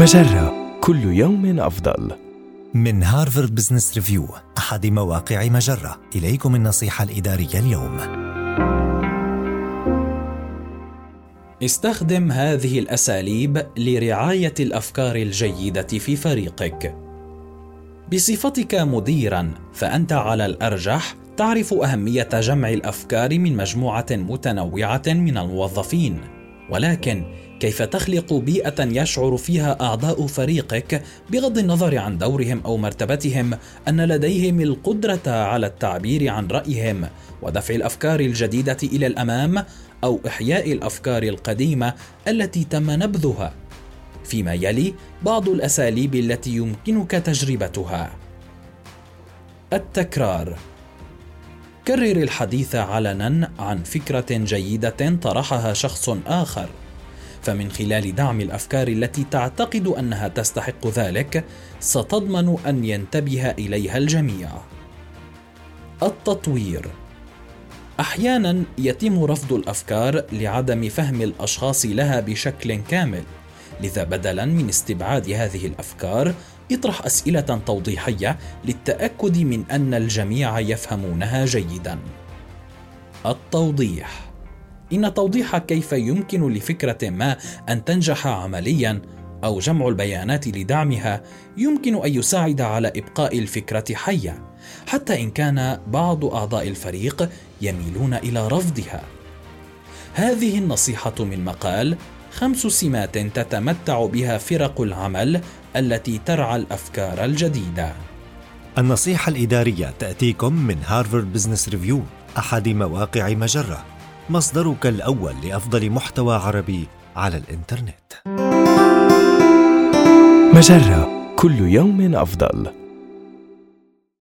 مجرة. كل يوم أفضل. من Harvard Business Review أحد مواقع مجرة. إليكم النصيحة الإدارية اليوم. استخدم هذه الأساليب لرعاية الأفكار الجيدة في فريقك. بصفتك مديرا فأنت على الأرجح تعرف أهمية جمع الأفكار من مجموعة متنوعة من الموظفين. ولكن كيف تخلق بيئة يشعر فيها أعضاء فريقك بغض النظر عن دورهم أو مرتبتهم أن لديهم القدرة على التعبير عن رأيهم ودفع الأفكار الجديدة إلى الأمام أو إحياء الأفكار القديمة التي تم نبذها. فيما يلي بعض الأساليب التي يمكنك تجربتها. التكرار كرر الحديث علنا عن فكرة جيدة طرحها شخص آخر. فمن خلال دعم الأفكار التي تعتقد أنها تستحق ذلك ستضمن أن ينتبه إليها الجميع. التطوير. أحيانا يتم رفض الأفكار لعدم فهم الأشخاص لها بشكل كامل لذا بدلا من استبعاد هذه الأفكار اطرح أسئلة توضيحية للتأكد من أن الجميع يفهمونها جيدا. التوضيح. إن توضيح كيف يمكن لفكرة ما أن تنجح عمليا أو جمع البيانات لدعمها يمكن أن يساعد على إبقاء الفكرة حيه حتى إن كان بعض أعضاء الفريق يميلون إلى رفضها. هذه النصيحة من مقال خمس سمات تتمتع بها فرق العمل التي ترعى الأفكار الجديدة النصيحة الإدارية تأتيكم من Harvard Business Review أحد مواقع مجرة مصدرك الأول لأفضل محتوى عربي على الإنترنت. مجرة كل يوم أفضل.